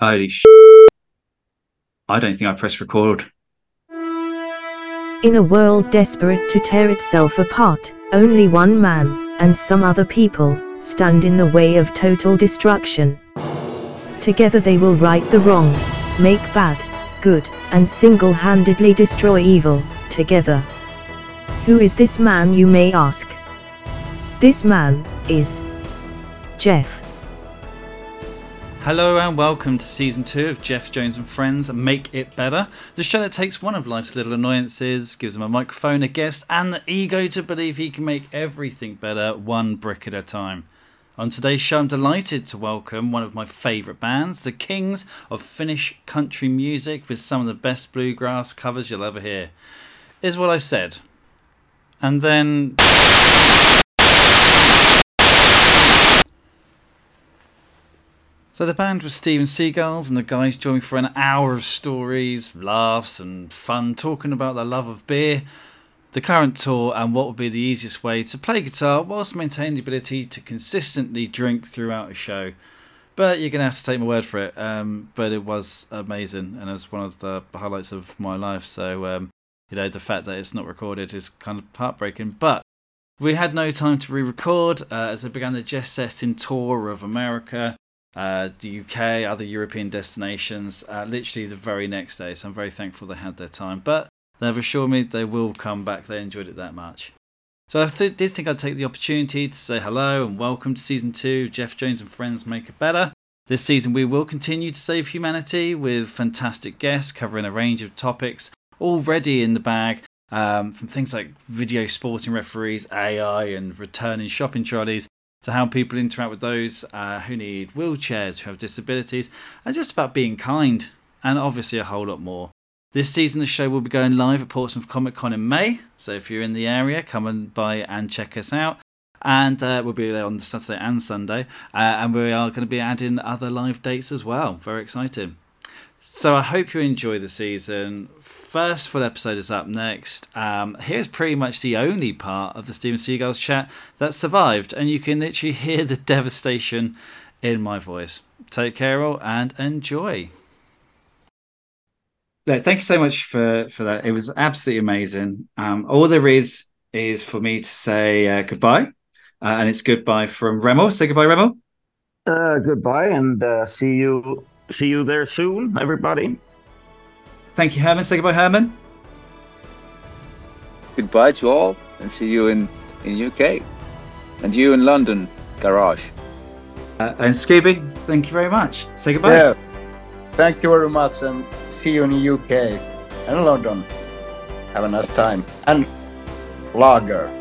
Holy sh! I don't think I pressed record. In a world desperate to tear itself apart, only one man, and some other people, stand in the way of total destruction. Together they will right the wrongs, make bad, good, and single-handedly destroy evil, together. Who is this man you may ask? This man, is Geoff. Hello and welcome to season two of Geoff Jones and Friends Make It Better, the show that takes one of life's little annoyances, gives them a microphone, a guest, and the ego to believe he can make everything better one brick at a time. On today's show, I'm delighted to welcome one of my favourite bands, the Kings of Finnish country music, with some of the best bluegrass covers you'll ever hear. Is what I said. And then. So the band was Steve N Seagulls, and the guys joined for an hour of stories, laughs, and fun, talking about their love of beer, the current tour, and what would be the easiest way to play guitar whilst maintaining the ability to consistently drink throughout a show. But you're going to have to take my word for it. Um, but it was amazing, and it was one of the highlights of my life. So, um, you know, the fact that it's not recorded is kind of heartbreaking. But we had no time to re record uh, as they began the Jess Setting tour of America uh, the UK, other European destinations, uh, literally the very next day. So I'm very thankful they had their time. But they've assured me they will come back. They enjoyed it that much. So I th- did think I'd take the opportunity to say hello and welcome to season two. Geoff Jones and Friends Make It Better. This season we will continue to save humanity with fantastic guests covering a range of topics already in the bag. Um, from things like video sporting referees, AI, and returning shopping trolleys to how people interact with those uh, who need wheelchairs, who have disabilities, and just about being kind, and obviously a whole lot more. This season, the show will be going live at Portsmouth Comic Con in May, so if you're in the area, come and by and check us out. And uh, we'll be there on Saturday and Sunday, uh, and we are going to be adding other live dates as well. Very exciting. So I hope you enjoy the season. First full episode is up next. Um, here's pretty much the only part of the Steve N Seagulls chat that survived, and you can literally hear the devastation in my voice. Take care all and enjoy. thank you so much for for that. It was absolutely amazing. Um, all there is is for me to say uh, goodbye, uh, and it's goodbye from Remo. Say goodbye, Remo. Uh, goodbye, and uh, see you see you there soon, everybody. Thank you, Herman. Say goodbye, Herman. Goodbye to all, and see you in in UK, and you in London, Garage. Uh, and Scooby, thank you very much. Say goodbye. Yeah. Thank you very much, and see you in UK and London. Have a nice time and lager.